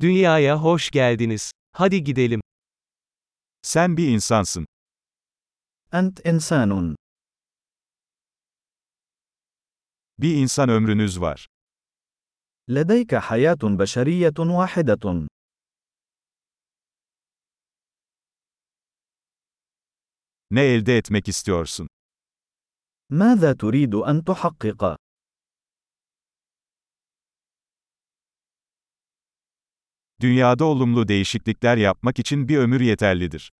Dünyaya hoş geldiniz. Hadi gidelim. Sen bir insansın. أنت إنسان. Bir insan ömrünüz var. لديك حياة بشرية واحدة. Ne elde etmek istiyorsun? ماذا تريد أن تحقق؟ Dünyada olumlu değişiklikler yapmak için bir ömür yeterlidir.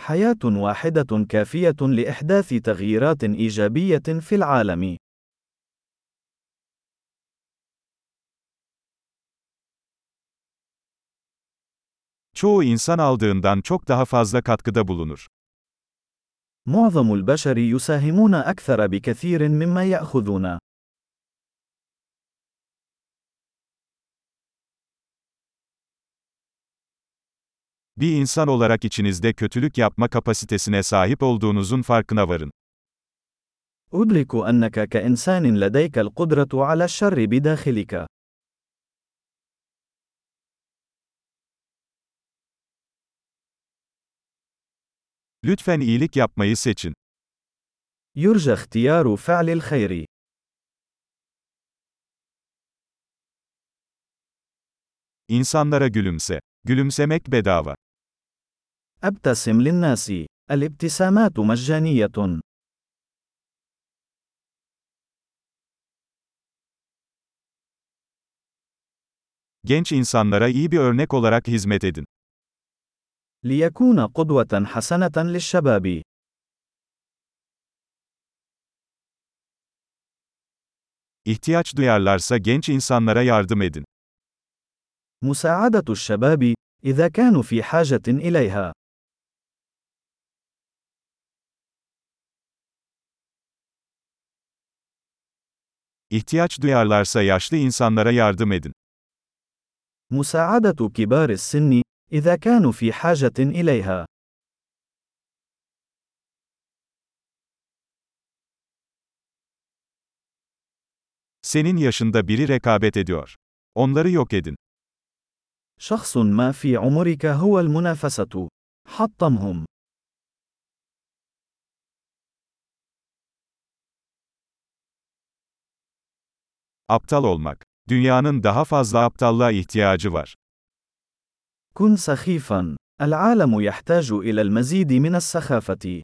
حياة واحدة كافية لإحداث تغييرات إيجابية في العالم. Çoğu insan aldığından çok daha fazla katkıda bulunur. معظم البشر يساهمون أكثر بكثير مما يأخذون. Bir insan olarak içinizde kötülük yapma kapasitesine sahip olduğunuzun farkına varın. أدرك أنك كإنسان لديك القدرة على الشر بداخلك. Lütfen iyilik yapmayı seçin. يرجى اختيار فعل الخير. İnsanlara gülümse. Gülümsemek bedava. أبتسم للناس. الابتسامات مجانية. Genç insanlara iyi bir örnek olarak hizmet edin. ليكون قدوة حسنة للشباب. İhtiyaç duyarlarsa genç insanlara yardım edin. مساعدة الشباب إذا كانوا في حاجة إليها. İhtiyaç duyarlarsa yaşlı insanlara yardım edin. مساعدة كبار السن إذا كانوا في حاجة إليها. Senin yaşında biri rekabet ediyor. Onları yok edin. شخص ما في عمرك هو المنافسة. حطمهم. Aptal olmak. Dünyanın daha fazla aptallığa ihtiyacı var. كن سخيفا. العالم يحتاج إلى المزيد من السخافة.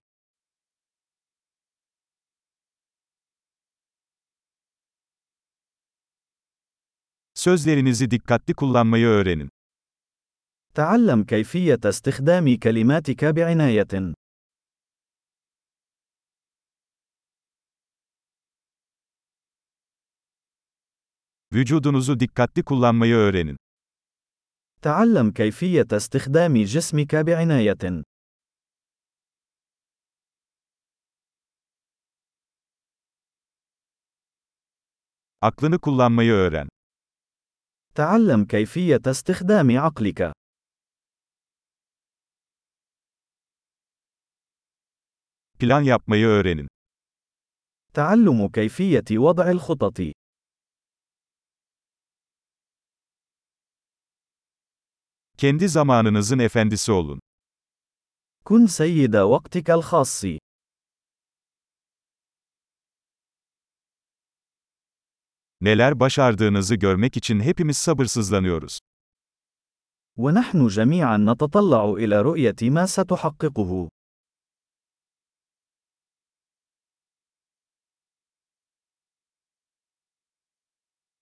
Sözlerinizi dikkatli kullanmayı öğrenin. تعلم كيفية استخدام كلماتك بعناية. Vücudunuzu dikkatli kullanmayı öğrenin. تعلم كيفية استخدام جسمك بعناية. Aklını kullanmayı öğren. تعلم كيفية استخدام عقلك. Plan yapmayı öğrenin. تعلم كيفية وضع الخطط. Kendi zamanınızın efendisi olun. كن سيد وقتك الخاص. Neler başardığınızı görmek için hepimiz sabırsızlanıyoruz. ونحن جميعا نتطلع إلى رؤية ما ستحققه.